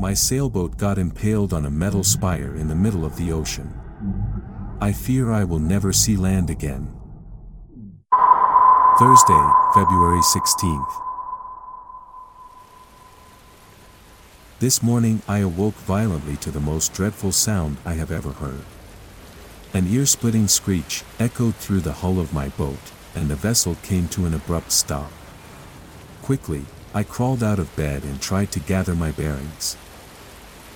my sailboat got impaled on a metal spire in the middle of the ocean. I fear I will never see land again. Thursday, February 16th. This morning I awoke violently to the most dreadful sound I have ever heard. An ear-splitting screech echoed through the hull of my boat, and the vessel came to an abrupt stop. Quickly, I crawled out of bed and tried to gather my bearings.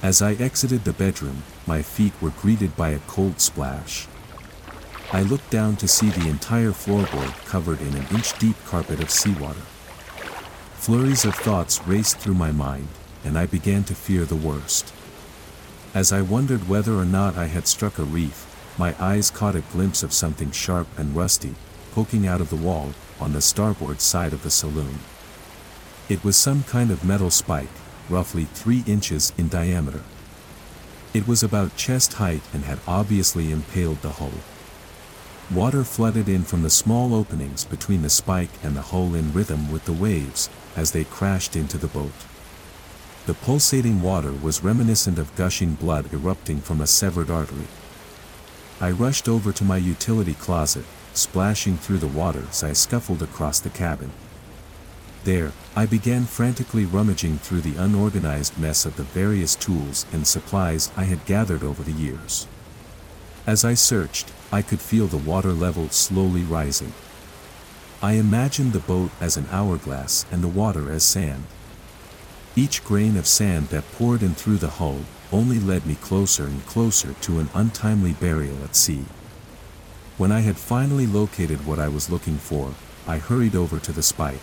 As I exited the bedroom, my feet were greeted by a cold splash. I looked down to see the entire floorboard covered in an inch-deep carpet of seawater. Flurries of thoughts raced through my mind, and I began to fear the worst. As I wondered whether or not I had struck a reef, my eyes caught a glimpse of something sharp and rusty, poking out of the wall, on the starboard side of the saloon. It was some kind of metal spike, roughly three inches in diameter. It was about chest height and had obviously impaled the hull. Water flooded in from the small openings between the spike and the hull in rhythm with the waves, as they crashed into the boat. The pulsating water was reminiscent of gushing blood erupting from a severed artery. I rushed over to my utility closet, splashing through the water as I scuffled across the cabin. There, I began frantically rummaging through the unorganized mess of the various tools and supplies I had gathered over the years. As I searched, I could feel the water level slowly rising. I imagined the boat as an hourglass and the water as sand. Each grain of sand that poured in through the hull only led me closer and closer to an untimely burial at sea. When I had finally located what I was looking for, I hurried over to the spike.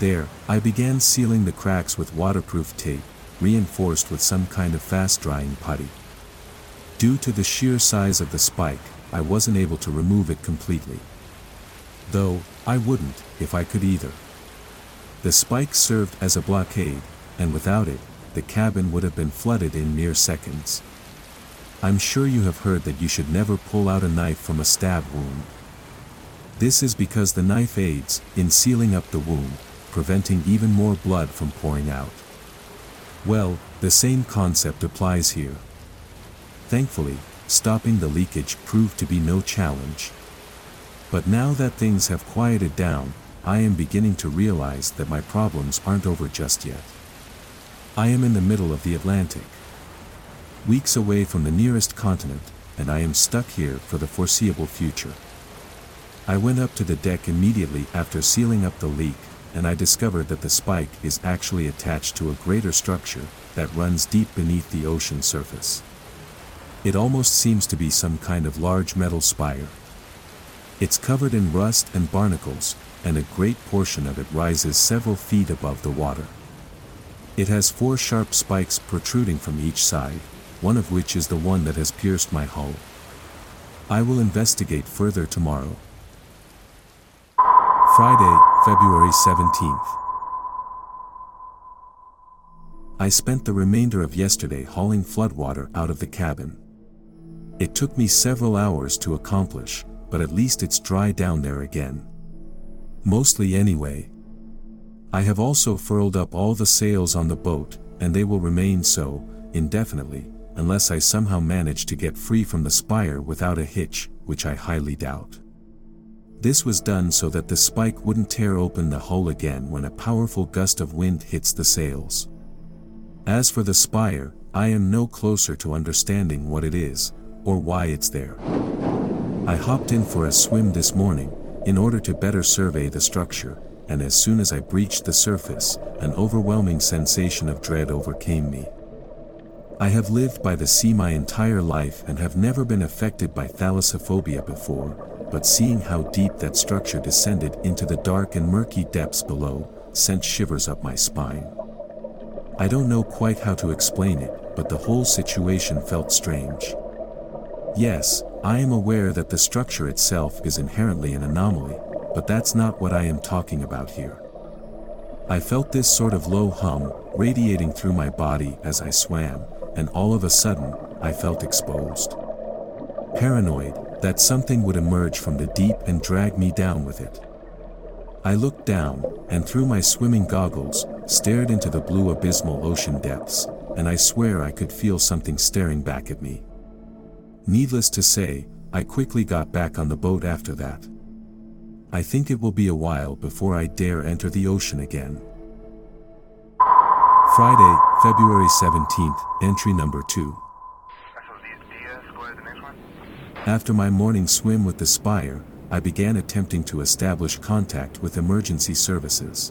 There, I began sealing the cracks with waterproof tape, reinforced with some kind of fast-drying putty. Due to the sheer size of the spike, I wasn't able to remove it completely. Though, I wouldn't, if I could either. The spike served as a blockade, and without it, the cabin would have been flooded in mere seconds. I'm sure you have heard that you should never pull out a knife from a stab wound. This is because the knife aids in sealing up the wound, preventing even more blood from pouring out. Well, the same concept applies here. Thankfully, stopping the leakage proved to be no challenge. But now that things have quieted down, I am beginning to realize that my problems aren't over just yet. I am in the middle of the Atlantic weeks away from the nearest continent, and I am stuck here for the foreseeable future. I went up to the deck immediately after sealing up the leak, and I discovered that the spike is actually attached to a greater structure that runs deep beneath the ocean surface. It almost seems to be some kind of large metal spire. It's covered in rust and barnacles, and a great portion of it rises several feet above the water. It has four sharp spikes protruding from each side, one of which is the one that has pierced my hull. I will investigate further tomorrow. Friday, February 17th. I spent the remainder of yesterday hauling floodwater out of the cabin. It took me several hours to accomplish, but at least it's dry down there again. Mostly anyway. I have also furled up all the sails on the boat, and they will remain so, indefinitely, unless I somehow manage to get free from the spire without a hitch, which I highly doubt. This was done so that the spike wouldn't tear open the hull again when a powerful gust of wind hits the sails. As for the spire, I am no closer to understanding what it is, or why it's there. I hopped in for a swim this morning, in order to better survey the structure, and as soon as I breached the surface, an overwhelming sensation of dread overcame me. I have lived by the sea my entire life and have never been affected by thalassophobia before, but seeing how deep that structure descended into the dark and murky depths below, sent shivers up my spine. I don't know quite how to explain it, but the whole situation felt strange. Yes, I am aware that the structure itself is inherently an anomaly, but that's not what I am talking about here. I felt this sort of low hum radiating through my body as I swam, and all of a sudden, I felt exposed. Paranoid that something would emerge from the deep and drag me down with it. I looked down, and through my swimming goggles, stared into the blue abysmal ocean depths, and I swear I could feel something staring back at me. Needless to say, I quickly got back on the boat after that. I think it will be a while before I dare enter the ocean again. Friday, February 17th, entry number 2. After my morning swim with the Spire, I began attempting to establish contact with emergency services.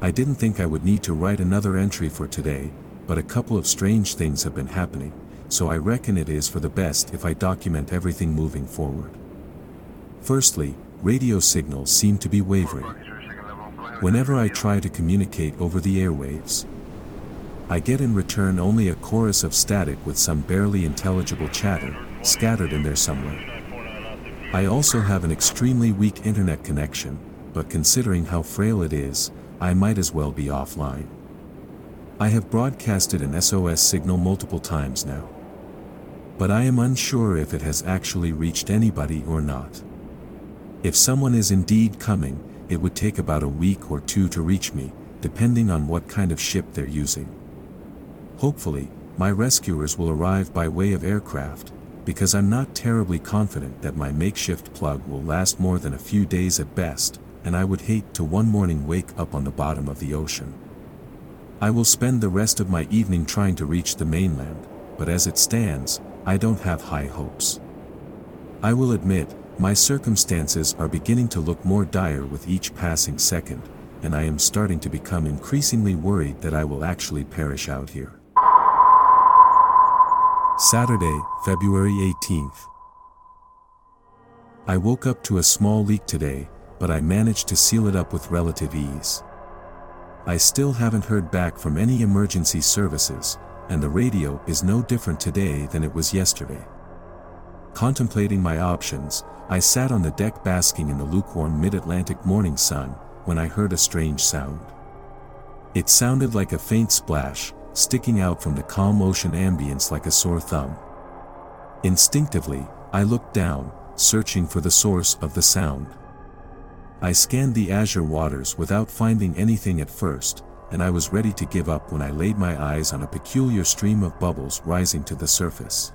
I didn't think I would need to write another entry for today, but a couple of strange things have been happening, so I reckon it is for the best if I document everything moving forward. Firstly, radio signals seem to be wavering. Whenever I try to communicate over the airwaves, I get in return only a chorus of static with some barely intelligible chatter, scattered in there somewhere. I also have an extremely weak internet connection, but considering how frail it is, I might as well be offline. I have broadcasted an SOS signal multiple times now. But I am unsure if it has actually reached anybody or not. If someone is indeed coming, it would take about a week or two to reach me, depending on what kind of ship they're using. Hopefully, my rescuers will arrive by way of aircraft, because I'm not terribly confident that my makeshift plug will last more than a few days at best, and I would hate to one morning wake up on the bottom of the ocean. I will spend the rest of my evening trying to reach the mainland, but as it stands, I don't have high hopes. I will admit, my circumstances are beginning to look more dire with each passing second, and I am starting to become increasingly worried that I will actually perish out here. Saturday, February 18th. I woke up to a small leak today, but I managed to seal it up with relative ease. I still haven't heard back from any emergency services, and the radio is no different today than it was yesterday. Contemplating my options, I sat on the deck basking in the lukewarm mid-Atlantic morning sun, when I heard a strange sound. It sounded like a faint splash, sticking out from the calm ocean ambience like a sore thumb. Instinctively, I looked down, searching for the source of the sound. I scanned the azure waters without finding anything at first, and I was ready to give up when I laid my eyes on a peculiar stream of bubbles rising to the surface.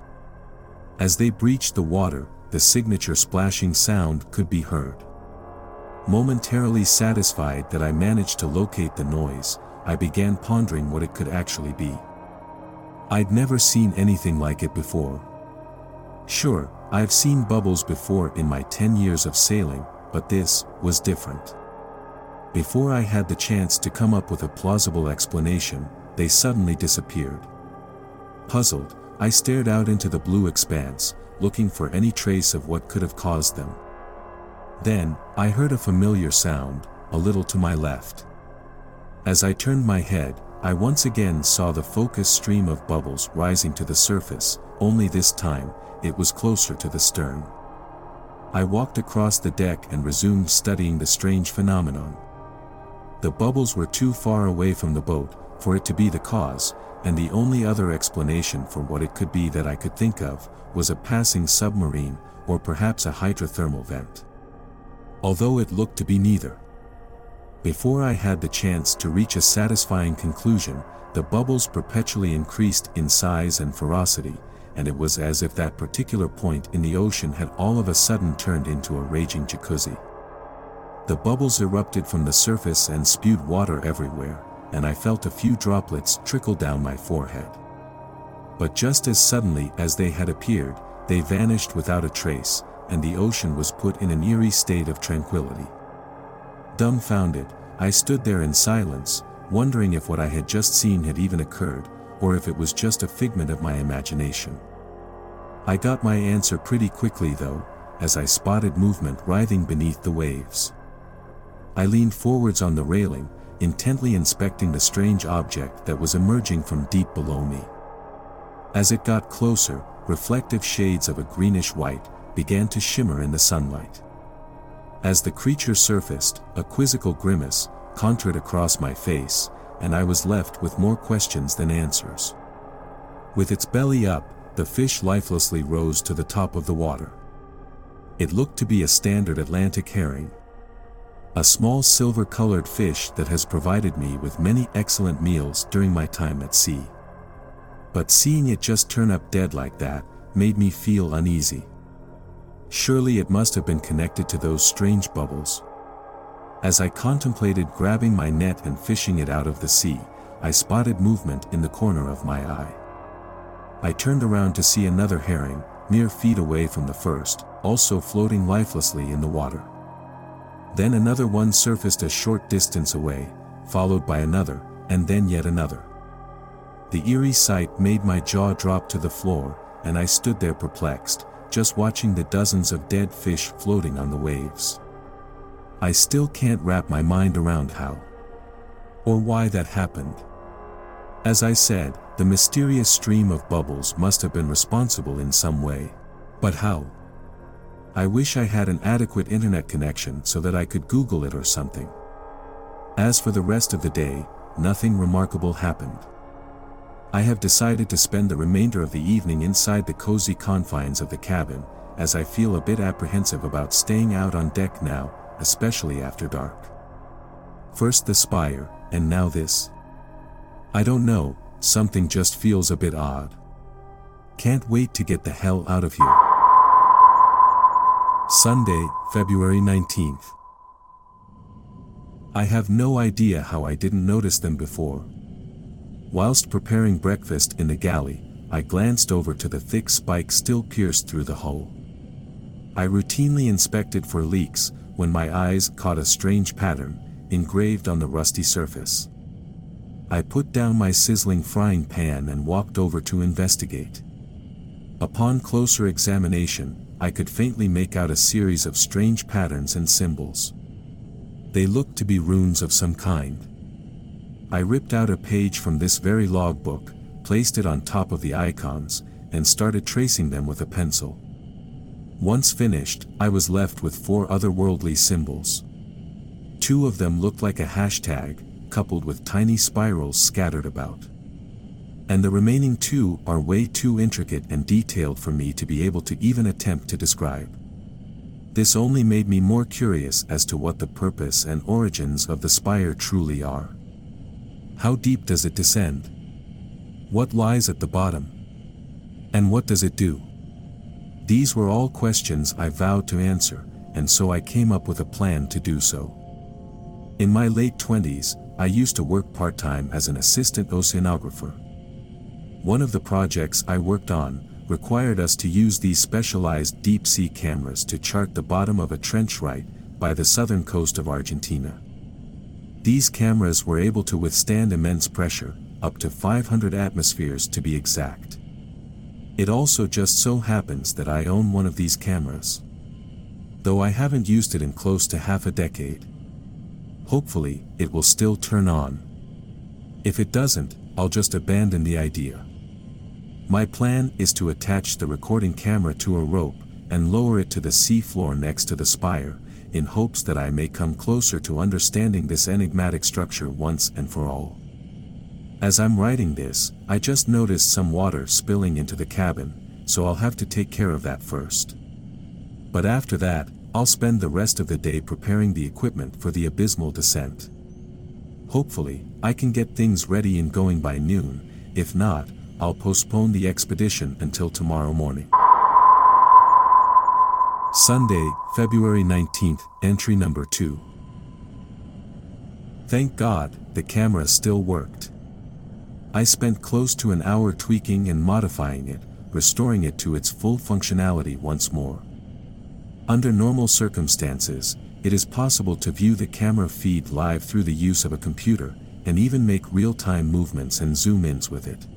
As they breached the water, the signature splashing sound could be heard. Momentarily satisfied that I managed to locate the noise, I began pondering what it could actually be. I'd never seen anything like it before. Sure, I've seen bubbles before in my 10 years of sailing, but this was different. Before I had the chance to come up with a plausible explanation, they suddenly disappeared. Puzzled, I stared out into the blue expanse, looking for any trace of what could have caused them. Then, I heard a familiar sound, a little to my left. As I turned my head, I once again saw the focused stream of bubbles rising to the surface, only this time, it was closer to the stern. I walked across the deck and resumed studying the strange phenomenon. The bubbles were too far away from the boat for it to be the cause, and the only other explanation for what it could be that I could think of was a passing submarine or perhaps a hydrothermal vent. Although it looked to be neither. Before I had the chance to reach a satisfying conclusion, the bubbles perpetually increased in size and ferocity, and it was as if that particular point in the ocean had all of a sudden turned into a raging jacuzzi. The bubbles erupted from the surface and spewed water everywhere, and I felt a few droplets trickle down my forehead. But just as suddenly as they had appeared, they vanished without a trace, and the ocean was put in an eerie state of tranquility. Dumbfounded, I stood there in silence, wondering if what I had just seen had even occurred, or if it was just a figment of my imagination. I got my answer pretty quickly though, as I spotted movement writhing beneath the waves. I leaned forwards on the railing, intently inspecting the strange object that was emerging from deep below me. As it got closer, reflective shades of a greenish white began to shimmer in the sunlight. As the creature surfaced, a quizzical grimace contoured across my face, and I was left with more questions than answers. With its belly up, the fish lifelessly rose to the top of the water. It looked to be a standard Atlantic herring. A small silver-colored fish that has provided me with many excellent meals during my time at sea. But seeing it just turn up dead like that, made me feel uneasy. Surely it must have been connected to those strange bubbles. As I contemplated grabbing my net and fishing it out of the sea, I spotted movement in the corner of my eye. I turned around to see another herring, mere feet away from the first, also floating lifelessly in the water. Then another one surfaced a short distance away, followed by another, and then yet another. The eerie sight made my jaw drop to the floor, and I stood there perplexed, just watching the dozens of dead fish floating on the waves. I still can't wrap my mind around how or why that happened. As I said, the mysterious stream of bubbles must have been responsible in some way. But how? I wish I had an adequate internet connection so that I could Google it or something. As for the rest of the day, nothing remarkable happened. I have decided to spend the remainder of the evening inside the cozy confines of the cabin, as I feel a bit apprehensive about staying out on deck now, especially after dark. First the spire, and now this. I don't know, something just feels a bit odd. Can't wait to get the hell out of here. Sunday, February 19th. I have no idea how I didn't notice them before. Whilst preparing breakfast in the galley, I glanced over to the thick spike still pierced through the hull. I routinely inspected for leaks, when my eyes caught a strange pattern, engraved on the rusty surface. I put down my sizzling frying pan and walked over to investigate. Upon closer examination, I could faintly make out a series of strange patterns and symbols. They looked to be runes of some kind. I ripped out a page from this very logbook, placed it on top of the icons, and started tracing them with a pencil. Once finished, I was left with four otherworldly symbols. Two of them looked like a hashtag, coupled with tiny spirals scattered about. And the remaining two are way too intricate and detailed for me to be able to even attempt to describe. This only made me more curious as to what the purpose and origins of the spire truly are. How deep does it descend? What lies at the bottom? And what does it do? These were all questions I vowed to answer, and so I came up with a plan to do so. In my late 20s, I used to work part-time as an assistant oceanographer. One of the projects I worked on required us to use these specialized deep-sea cameras to chart the bottom of a trench right by the southern coast of Argentina. These cameras were able to withstand immense pressure, up to 500 atmospheres to be exact. It also just so happens that I own one of these cameras. Though I haven't used it in close to half a decade. Hopefully, it will still turn on. If it doesn't, I'll just abandon the idea. My plan is to attach the recording camera to a rope and lower it to the sea floor next to the spire, in hopes that I may come closer to understanding this enigmatic structure once and for all. As I'm writing this, I just noticed some water spilling into the cabin, so I'll have to take care of that first. But after that, I'll spend the rest of the day preparing the equipment for the abysmal descent. Hopefully, I can get things ready and going by noon, if not, I'll postpone the expedition until tomorrow morning. Sunday, February 19th, entry number 2. Thank God, the camera still worked. I spent close to an hour tweaking and modifying it, restoring it to its full functionality once more. Under normal circumstances, it is possible to view the camera feed live through the use of a computer, and even make real-time movements and zoom-ins with it.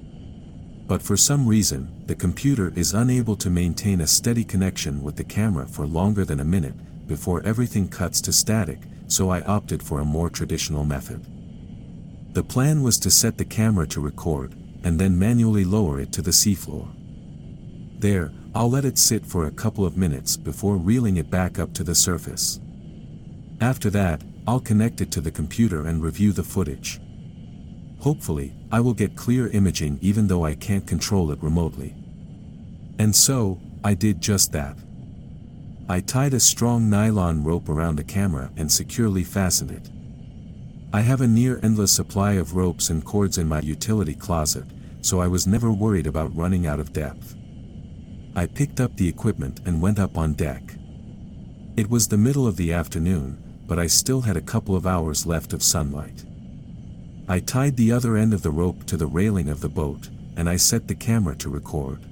But for some reason, the computer is unable to maintain a steady connection with the camera for longer than a minute, before everything cuts to static, so I opted for a more traditional method. The plan was to set the camera to record, and then manually lower it to the seafloor. There, I'll let it sit for a couple of minutes before reeling it back up to the surface. After that, I'll connect it to the computer and review the footage. Hopefully, I will get clear imaging even though I can't control it remotely. And so, I did just that. I tied a strong nylon rope around the camera and securely fastened it. I have a near endless supply of ropes and cords in my utility closet, so I was never worried about running out of depth. I picked up the equipment and went up on deck. It was the middle of the afternoon, but I still had a couple of hours left of sunlight. I tied the other end of the rope to the railing of the boat, and I set the camera to record.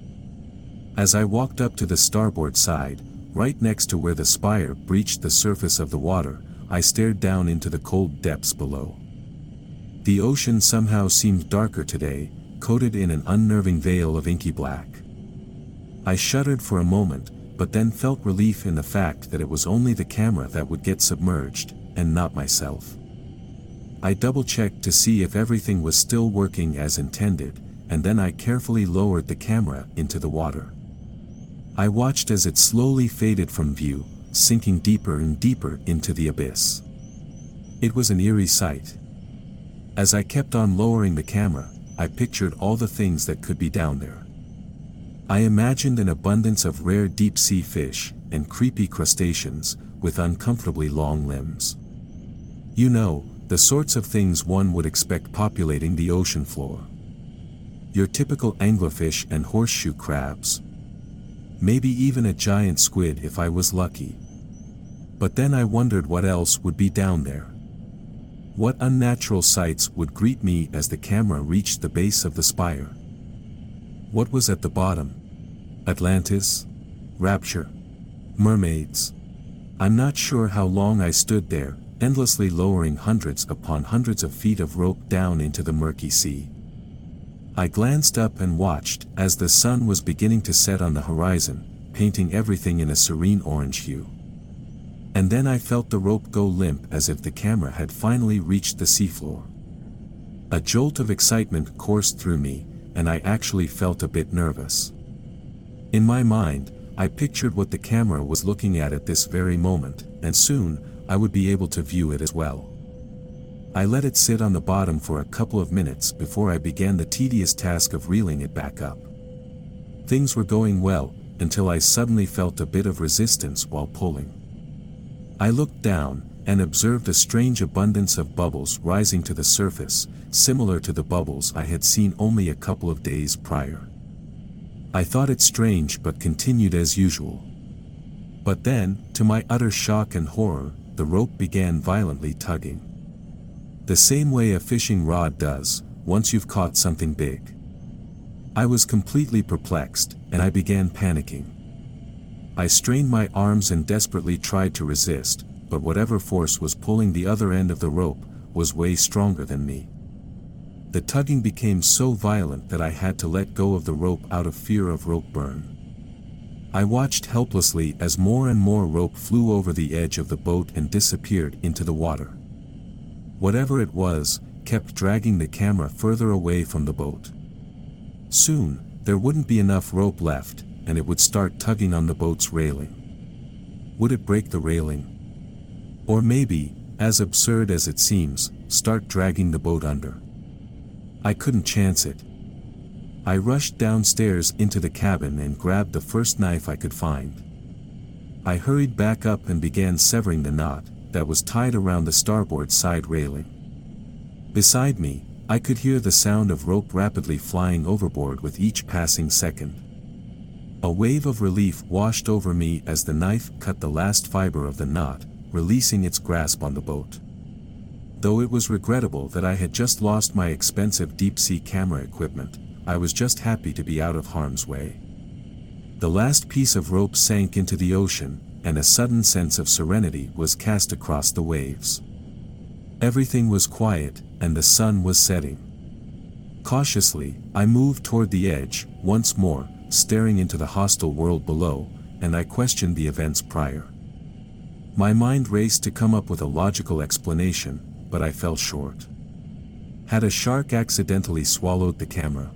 As I walked up to the starboard side, right next to where the spire breached the surface of the water, I stared down into the cold depths below. The ocean somehow seemed darker today, coated in an unnerving veil of inky black. I shuddered for a moment, but then felt relief in the fact that it was only the camera that would get submerged, and not myself. I double-checked to see if everything was still working as intended, and then I carefully lowered the camera into the water. I watched as it slowly faded from view, sinking deeper and deeper into the abyss. It was an eerie sight. As I kept on lowering the camera, I pictured all the things that could be down there. I imagined an abundance of rare deep-sea fish, and creepy crustaceans, with uncomfortably long limbs. You know, the sorts of things one would expect populating the ocean floor. Your typical anglerfish and horseshoe crabs. Maybe even a giant squid if I was lucky. But then I wondered what else would be down there. What unnatural sights would greet me as the camera reached the base of the spire? What was at the bottom? Atlantis? Rapture? Mermaids? I'm not sure how long I stood there, endlessly lowering hundreds upon hundreds of feet of rope down into the murky sea. I glanced up and watched as the sun was beginning to set on the horizon, painting everything in a serene orange hue. And then I felt the rope go limp as if the camera had finally reached the seafloor. A jolt of excitement coursed through me, and I actually felt a bit nervous. In my mind, I pictured what the camera was looking at at this very moment, and soon, I would be able to view it as well. I let it sit on the bottom for a couple of minutes before I began the tedious task of reeling it back up. Things were going well, until I suddenly felt a bit of resistance while pulling. I looked down, and observed a strange abundance of bubbles rising to the surface, similar to the bubbles I had seen only a couple of days prior. I thought it strange but continued as usual. But then, to my utter shock and horror, the rope began violently tugging. The same way a fishing rod does, once you've caught something big. I was completely perplexed, and I began panicking. I strained my arms and desperately tried to resist, but whatever force was pulling the other end of the rope, was way stronger than me. The tugging became so violent that I had to let go of the rope out of fear of rope burn. I watched helplessly as more and more rope flew over the edge of the boat and disappeared into the water. Whatever it was, kept dragging the camera further away from the boat. Soon, there wouldn't be enough rope left, and it would start tugging on the boat's railing. Would it break the railing? Or maybe, as absurd as it seems, start dragging the boat under. I couldn't chance it. I rushed downstairs into the cabin and grabbed the first knife I could find. I hurried back up and began severing the knot that was tied around the starboard side railing. Beside me, I could hear the sound of rope rapidly flying overboard with each passing second. A wave of relief washed over me as the knife cut the last fiber of the knot, releasing its grasp on the boat though it was regrettable that I had just lost my expensive deep-sea camera equipment, I was just happy to be out of harm's way. The last piece of rope sank into the ocean, and a sudden sense of serenity was cast across the waves. Everything was quiet, and the sun was setting. Cautiously, I moved toward the edge, once more, staring into the hostile world below, and I questioned the events prior. My mind raced to come up with a logical explanation, but I fell short. Had a shark accidentally swallowed the camera?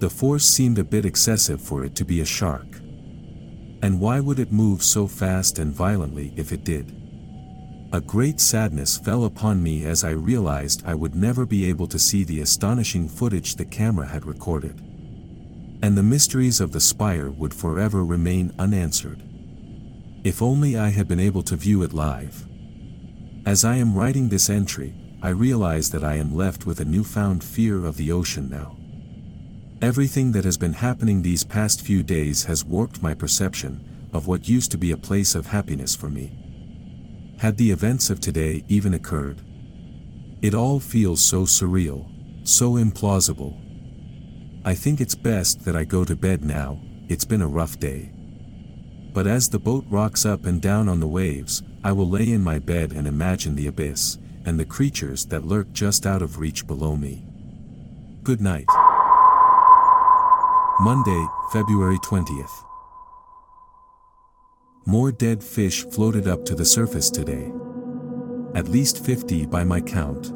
The force seemed a bit excessive for it to be a shark. And why would it move so fast and violently if it did? A great sadness fell upon me as I realized I would never be able to see the astonishing footage the camera had recorded. And the mysteries of the spire would forever remain unanswered. If only I had been able to view it live. As I am writing this entry, I realize that I am left with a newfound fear of the ocean now. Everything that has been happening these past few days has warped my perception of what used to be a place of happiness for me. Had the events of today even occurred? It all feels so surreal, so implausible. I think it's best that I go to bed now, it's been a rough day. But as the boat rocks up and down on the waves, I will lay in my bed and imagine the abyss, and the creatures that lurk just out of reach below me. Good night. Monday, February 20th. More dead fish floated up to the surface today. At least 50 by my count.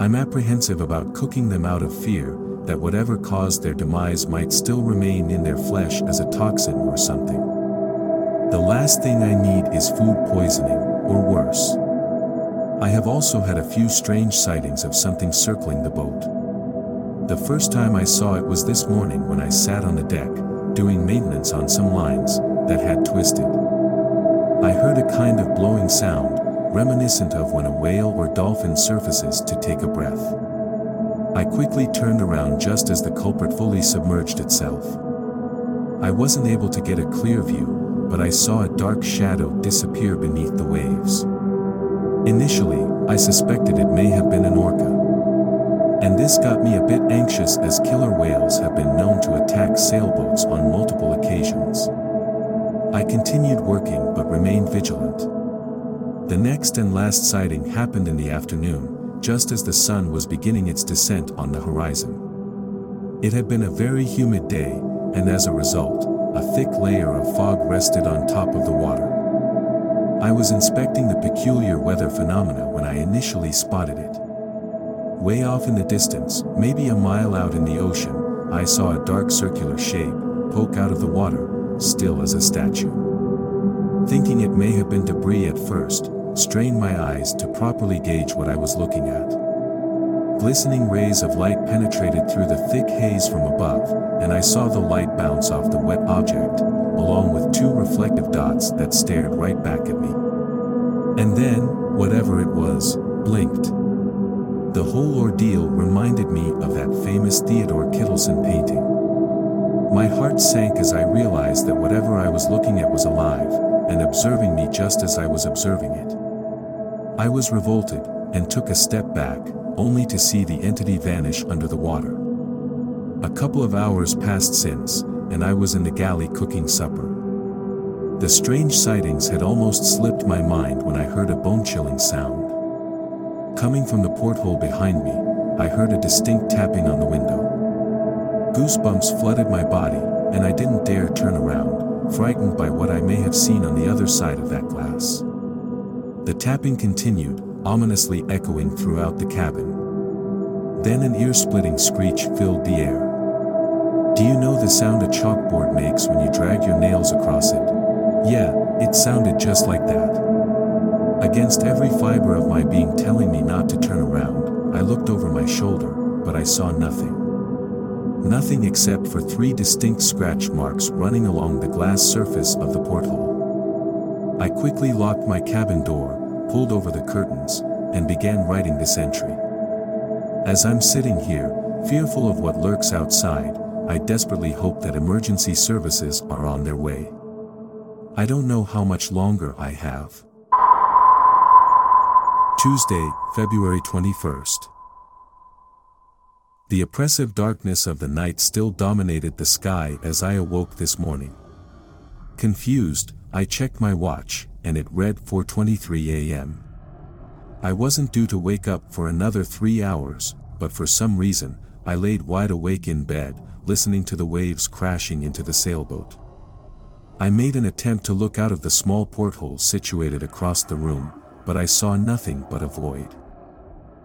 I'm apprehensive about cooking them out of fear that whatever caused their demise might still remain in their flesh as a toxin or something. The last thing I need is food poisoning, or worse. I have also had a few strange sightings of something circling the boat. The first time I saw it was this morning when I sat on the deck, doing maintenance on some lines that had twisted. I heard a kind of blowing sound, reminiscent of when a whale or dolphin surfaces to take a breath. I quickly turned around just as the culprit fully submerged itself. I wasn't able to get a clear view, but I saw a dark shadow disappear beneath the waves. Initially, I suspected it may have been an orca. And this got me a bit anxious as killer whales have been known to attack sailboats on multiple occasions. I continued working but remained vigilant. The next and last sighting happened in the afternoon, just as the sun was beginning its descent on the horizon. It had been a very humid day, and as a result, a thick layer of fog rested on top of the water. I was inspecting the peculiar weather phenomena when I initially spotted it. Way off in the distance, maybe a mile out in the ocean, I saw a dark circular shape poke out of the water, still as a statue. Thinking it may have been debris at first, strained my eyes to properly gauge what I was looking at. Glistening rays of light penetrated through the thick haze from above, and I saw the light bounce off the wet object, along with two reflective dots that stared right back at me. And then, whatever it was, blinked. The whole ordeal reminded me of that famous Theodore Kittelsen painting. My heart sank as I realized that whatever I was looking at was alive, and observing me just as I was observing it. I was revolted, and took a step back, only to see the entity vanish under the water. A couple of hours passed since, and I was in the galley cooking supper. The strange sightings had almost slipped my mind when I heard a bone-chilling sound. Coming from the porthole behind me, I heard a distinct tapping on the window. Goosebumps flooded my body, and I didn't dare turn around, frightened by what I may have seen on the other side of that glass. The tapping continued, ominously echoing throughout the cabin. Then an ear-splitting screech filled the air. Do you know the sound a chalkboard makes when you drag your nails across it? Yeah, it sounded just like that. Against every fiber of my being telling me not to turn around, I looked over my shoulder, but I saw nothing. Nothing except for three distinct scratch marks running along the glass surface of the porthole. I quickly locked my cabin door, pulled over the curtains, and began writing this entry. As I'm sitting here, fearful of what lurks outside, I desperately hope that emergency services are on their way. I don't know how much longer I have. Tuesday, February 21st. The oppressive darkness of the night still dominated the sky as I awoke this morning. Confused, I checked my watch, and it read 4.23 a.m. I wasn't due to wake up for another three hours, but for some reason, I laid wide awake in bed, listening to the waves crashing into the sailboat. I made an attempt to look out of the small porthole situated across the room, but I saw nothing but a void.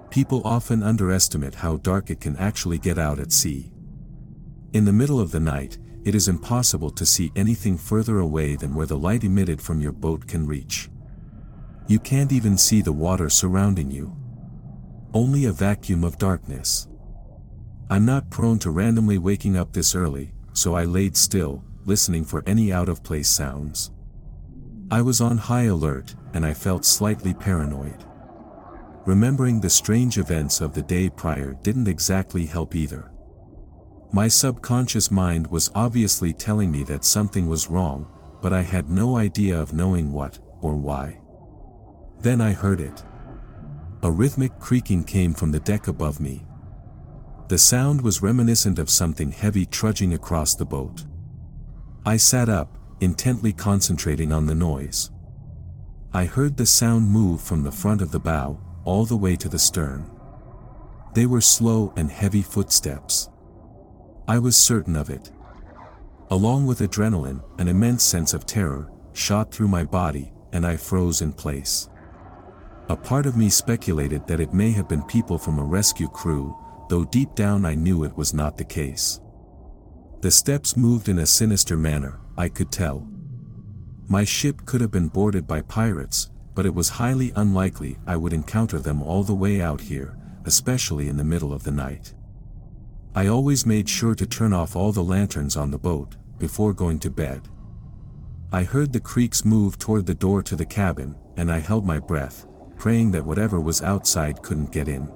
People often underestimate how dark it can actually get out at sea. In the middle of the night, it is impossible to see anything further away than where the light emitted from your boat can reach. You can't even see the water surrounding you. Only a vacuum of darkness. I'm not prone to randomly waking up this early, so I laid still, listening for any out of place sounds. I was on high alert, and I felt slightly paranoid. Remembering the strange events of the day prior didn't exactly help either. My subconscious mind was obviously telling me that something was wrong, but I had no idea of knowing what, or why. Then I heard it. A rhythmic creaking came from the deck above me. The sound was reminiscent of something heavy trudging across the boat. I sat up, intently concentrating on the noise. I heard the sound move from the front of the bow, all the way to the stern. They were slow and heavy footsteps. I was certain of it. Along with adrenaline, an immense sense of terror shot through my body, and I froze in place. A part of me speculated that it may have been people from a rescue crew, though deep down I knew it was not the case. The steps moved in a sinister manner, I could tell. My ship could have been boarded by pirates, but it was highly unlikely I would encounter them all the way out here, especially in the middle of the night. I always made sure to turn off all the lanterns on the boat, before going to bed. I heard the creaks move toward the door to the cabin, and I held my breath, praying that whatever was outside couldn't get in.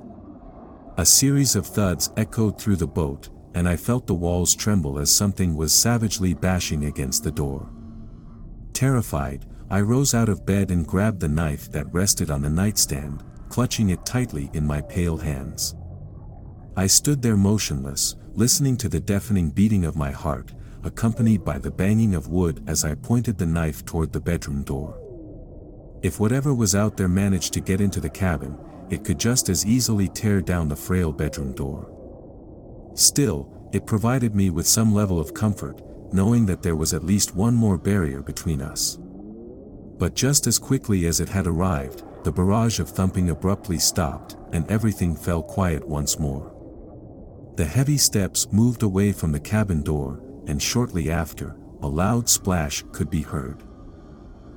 A series of thuds echoed through the boat, and I felt the walls tremble as something was savagely bashing against the door. Terrified, I rose out of bed and grabbed the knife that rested on the nightstand, clutching it tightly in my pale hands. I stood there motionless, listening to the deafening beating of my heart, accompanied by the banging of wood as I pointed the knife toward the bedroom door. If whatever was out there managed to get into the cabin, it could just as easily tear down the frail bedroom door. Still, it provided me with some level of comfort, knowing that there was at least one more barrier between us. But just as quickly as it had arrived, the barrage of thumping abruptly stopped, and everything fell quiet once more. The heavy steps moved away from the cabin door, and shortly after, a loud splash could be heard.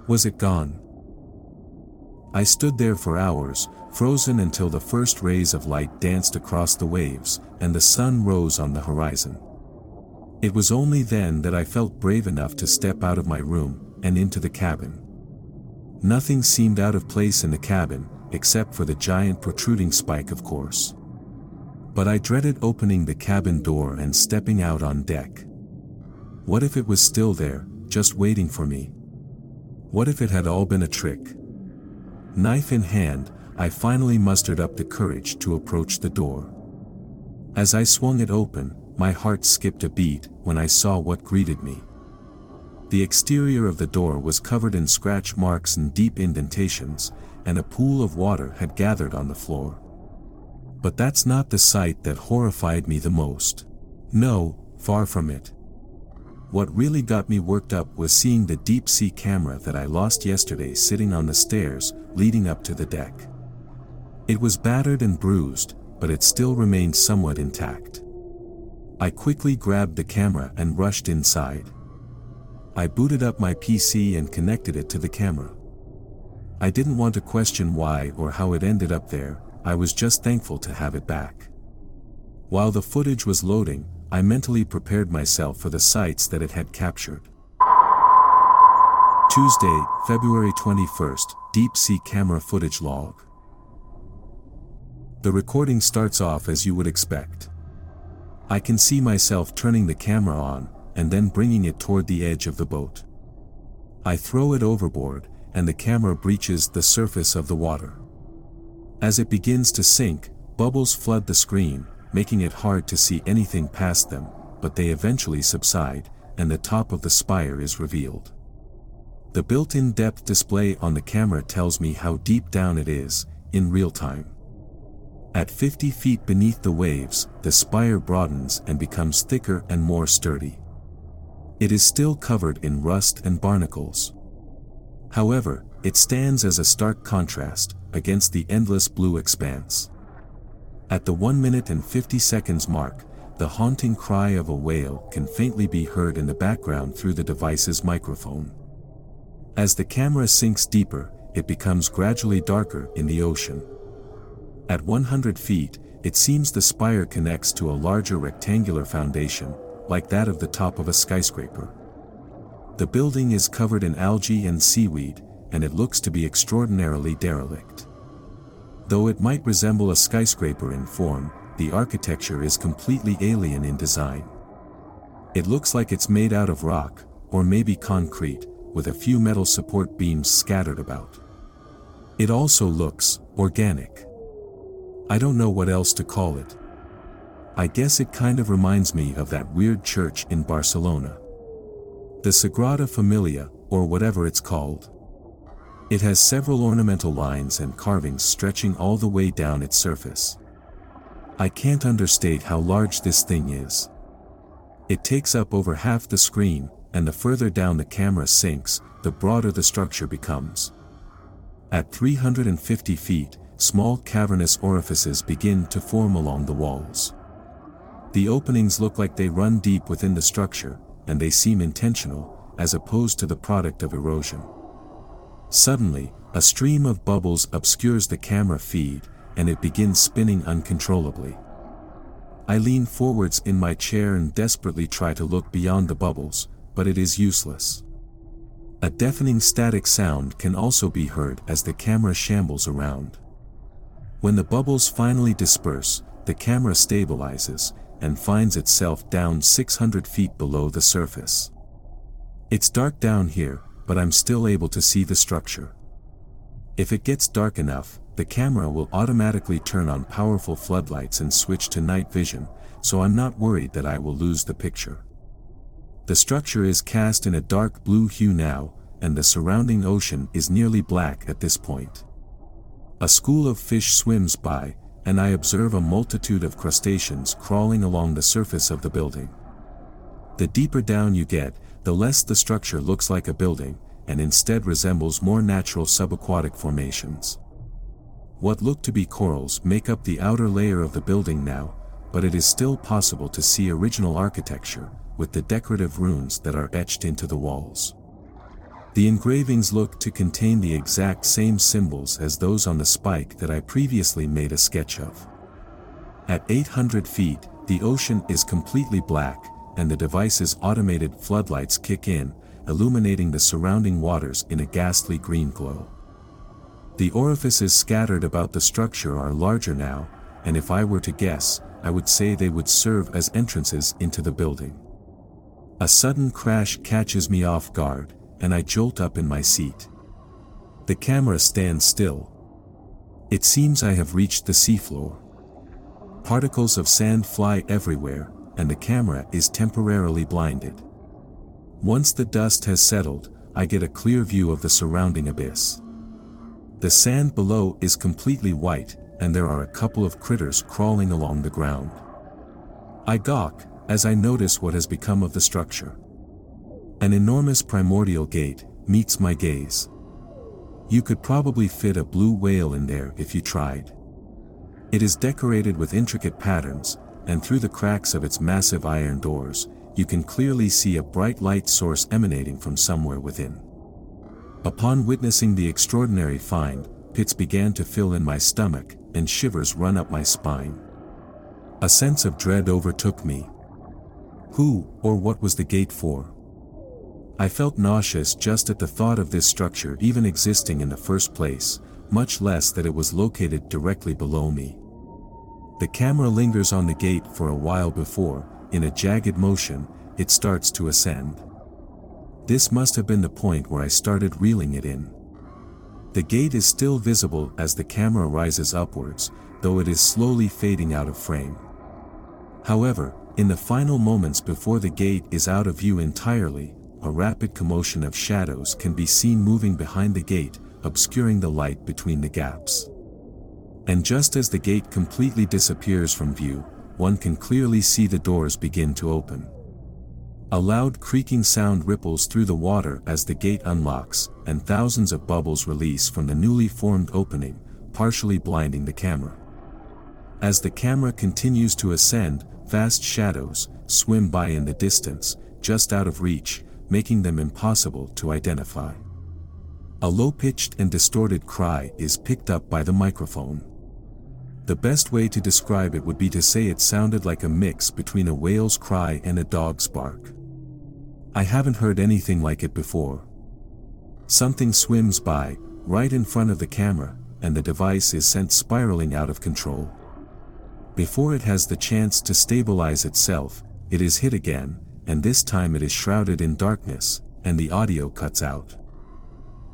Was it gone? I stood there for hours, frozen until the first rays of light danced across the waves, and the sun rose on the horizon. It was only then that I felt brave enough to step out of my room, and into the cabin. Nothing seemed out of place in the cabin, except for the giant protruding spike of course. But I dreaded opening the cabin door and stepping out on deck. What if it was still there, just waiting for me? What if it had all been a trick? Knife in hand, I finally mustered up the courage to approach the door. As I swung it open, my heart skipped a beat when I saw what greeted me. The exterior of the door was covered in scratch marks and deep indentations, and a pool of water had gathered on the floor. But that's not the sight that horrified me the most. No, far from it. What really got me worked up was seeing the deep sea camera that I lost yesterday sitting on the stairs, leading up to the deck. It was battered and bruised, but it still remained somewhat intact. I quickly grabbed the camera and rushed inside. I booted up my PC and connected it to the camera. I didn't want to question why or how it ended up there, I was just thankful to have it back. While the footage was loading, I mentally prepared myself for the sights that it had captured. Tuesday, February 21st, Deep Sea Camera Footage Log. The recording starts off as you would expect. I can see myself turning the camera on, and then bringing it toward the edge of the boat. I throw it overboard, and the camera breaches the surface of the water. As it begins to sink, bubbles flood the screen, making it hard to see anything past them, but they eventually subside, and the top of the spire is revealed. The built-in depth display on the camera tells me how deep down it is, in real time. At 50 feet beneath the waves, the spire broadens and becomes thicker and more sturdy. It is still covered in rust and barnacles. However, it stands as a stark contrast against the endless blue expanse. At the 1 minute and 50 seconds mark, the haunting cry of a whale can faintly be heard in the background through the device's microphone. As the camera sinks deeper, it becomes gradually darker in the ocean. At 100 feet, it seems the spire connects to a larger rectangular foundation, like that of the top of a skyscraper. The building is covered in algae and seaweed, and it looks to be extraordinarily derelict. Though it might resemble a skyscraper in form, the architecture is completely alien in design. It looks like it's made out of rock, or maybe concrete, with a few metal support beams scattered about. It also looks organic. I don't know what else to call it. I guess it kind of reminds me of that weird church in Barcelona. The Sagrada Familia, or whatever it's called. It has several ornamental lines and carvings stretching all the way down its surface. I can't understate how large this thing is. It takes up over half the screen, and the further down the camera sinks, the broader the structure becomes. At 350 feet, small cavernous orifices begin to form along the walls. The openings look like they run deep within the structure, and they seem intentional, as opposed to the product of erosion. Suddenly, a stream of bubbles obscures the camera feed, and it begins spinning uncontrollably. I lean forwards in my chair and desperately try to look beyond the bubbles, but it is useless. A deafening static sound can also be heard as the camera shambles around. When the bubbles finally disperse, the camera stabilizes, and finds itself down 600 feet below the surface. It's dark down here, but I'm still able to see the structure. If it gets dark enough, the camera will automatically turn on powerful floodlights and switch to night vision, so I'm not worried that I will lose the picture. The structure is cast in a dark blue hue now, and the surrounding ocean is nearly black at this point. A school of fish swims by, and I observe a multitude of crustaceans crawling along the surface of the building. The deeper down you get, the less the structure looks like a building, and instead resembles more natural subaquatic formations. What look to be corals make up the outer layer of the building now, but it is still possible to see original architecture, with the decorative runes that are etched into the walls. The engravings look to contain the exact same symbols as those on the spike that I previously made a sketch of. At 800 feet, the ocean is completely black, and the device's automated floodlights kick in, illuminating the surrounding waters in a ghastly green glow. The orifices scattered about the structure are larger now, and if I were to guess, I would say they would serve as entrances into the building. A sudden crash catches me off guard, and I jolt up in my seat. The camera stands still. It seems I have reached the seafloor. Particles of sand fly everywhere, and the camera is temporarily blinded. Once the dust has settled, I get a clear view of the surrounding abyss. The sand below is completely white, and there are a couple of critters crawling along the ground. I gawk, as I notice what has become of the structure. An enormous primordial gate meets my gaze. You could probably fit a blue whale in there if you tried. It is decorated with intricate patterns, and through the cracks of its massive iron doors, you can clearly see a bright light source emanating from somewhere within. Upon witnessing the extraordinary find, pits began to fill in my stomach, and shivers run up my spine. A sense of dread overtook me. Who, or what was the gate for? I felt nauseous just at the thought of this structure even existing in the first place, much less that it was located directly below me. The camera lingers on the gate for a while before, in a jagged motion, it starts to ascend. This must have been the point where I started reeling it in. The gate is still visible as the camera rises upwards, though it is slowly fading out of frame. However, in the final moments before the gate is out of view entirely, a rapid commotion of shadows can be seen moving behind the gate, obscuring the light between the gaps. And just as the gate completely disappears from view, one can clearly see the doors begin to open. A loud creaking sound ripples through the water as the gate unlocks, and thousands of bubbles release from the newly formed opening, partially blinding the camera. As the camera continues to ascend, vast shadows swim by in the distance, just out of reach, making them impossible to identify. A low-pitched and distorted cry is picked up by the microphone. The best way to describe it would be to say it sounded like a mix between a whale's cry and a dog's bark. I haven't heard anything like it before. Something swims by, right in front of the camera, and the device is sent spiraling out of control. Before it has the chance to stabilize itself, it is hit again, and this time it is shrouded in darkness, and the audio cuts out.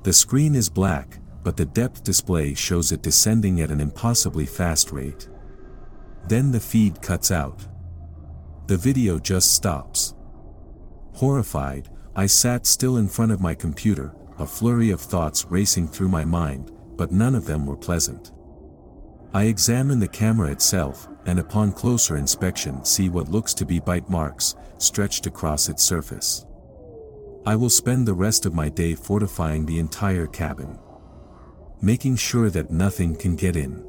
The screen is black, but the depth display shows it descending at an impossibly fast rate. Then the feed cuts out. The video just stops. Horrified, I sat still in front of my computer, a flurry of thoughts racing through my mind, but none of them were pleasant. I examine the camera itself, and upon closer inspection see what looks to be bite marks, stretched across its surface. I will spend the rest of my day fortifying the entire cabin. Making sure that nothing can get in.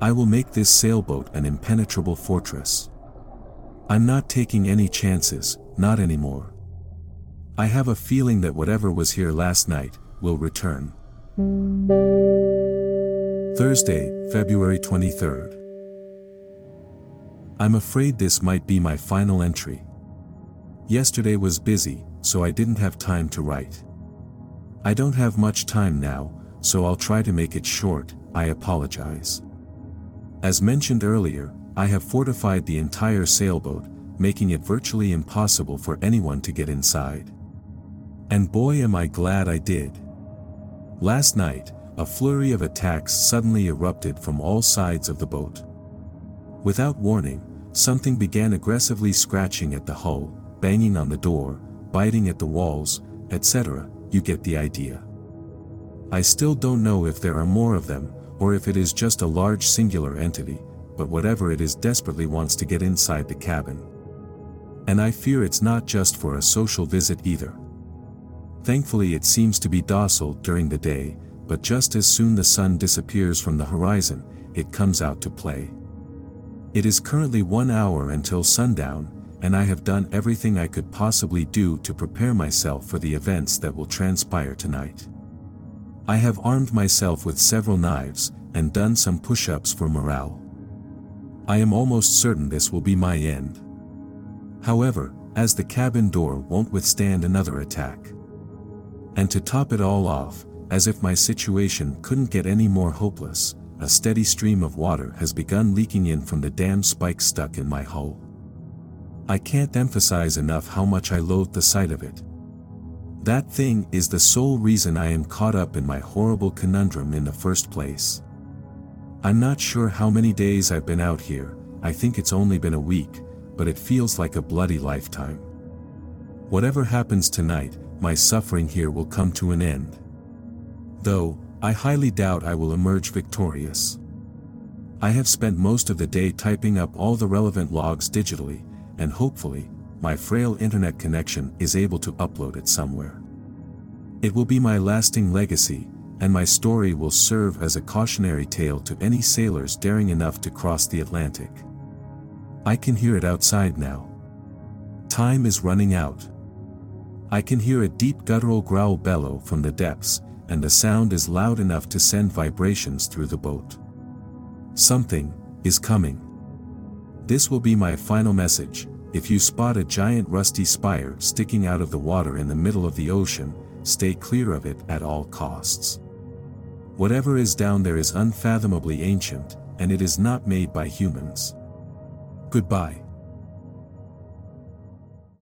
I will make this sailboat an impenetrable fortress. I'm not taking any chances, not anymore. I have a feeling that whatever was here last night, will return. Thursday, February 23rd. I'm afraid this might be my final entry. Yesterday was busy, so I didn't have time to write. I don't have much time now, so I'll try to make it short, I apologize. As mentioned earlier, I have fortified the entire sailboat, making it virtually impossible for anyone to get inside. And boy am I glad I did. Last night, a flurry of attacks suddenly erupted from all sides of the boat. Without warning, something began aggressively scratching at the hull, banging on the door, biting at the walls, etc., you get the idea. I still don't know if there are more of them, or if it is just a large singular entity, but whatever it is desperately wants to get inside the cabin. And I fear it's not just for a social visit either. Thankfully it seems to be docile during the day, but just as soon the sun disappears from the horizon, it comes out to play. It is currently one hour until sundown, and I have done everything I could possibly do to prepare myself for the events that will transpire tonight. I have armed myself with several knives, and done some push-ups for morale. I am almost certain this will be my end. However, as the cabin door won't withstand another attack. And to top it all off, as if my situation couldn't get any more hopeless, a steady stream of water has begun leaking in from the damn spike stuck in my hull. I can't emphasize enough how much I loathe the sight of it. That thing is the sole reason I am caught up in my horrible conundrum in the first place. I'm not sure how many days I've been out here, I think it's only been a week, but it feels like a bloody lifetime. Whatever happens tonight, my suffering here will come to an end though, I highly doubt I will emerge victorious. I have spent most of the day typing up all the relevant logs digitally, and hopefully, my frail internet connection is able to upload it somewhere. It will be my lasting legacy, and my story will serve as a cautionary tale to any sailors daring enough to cross the Atlantic. I can hear it outside now. Time is running out. I can hear a deep guttural growl bellow from the depths, and the sound is loud enough to send vibrations through the boat. Something is coming. This will be my final message. If you spot a giant rusty spire sticking out of the water in the middle of the ocean, stay clear of it at all costs. Whatever is down there is unfathomably ancient, and it is not made by humans. Goodbye.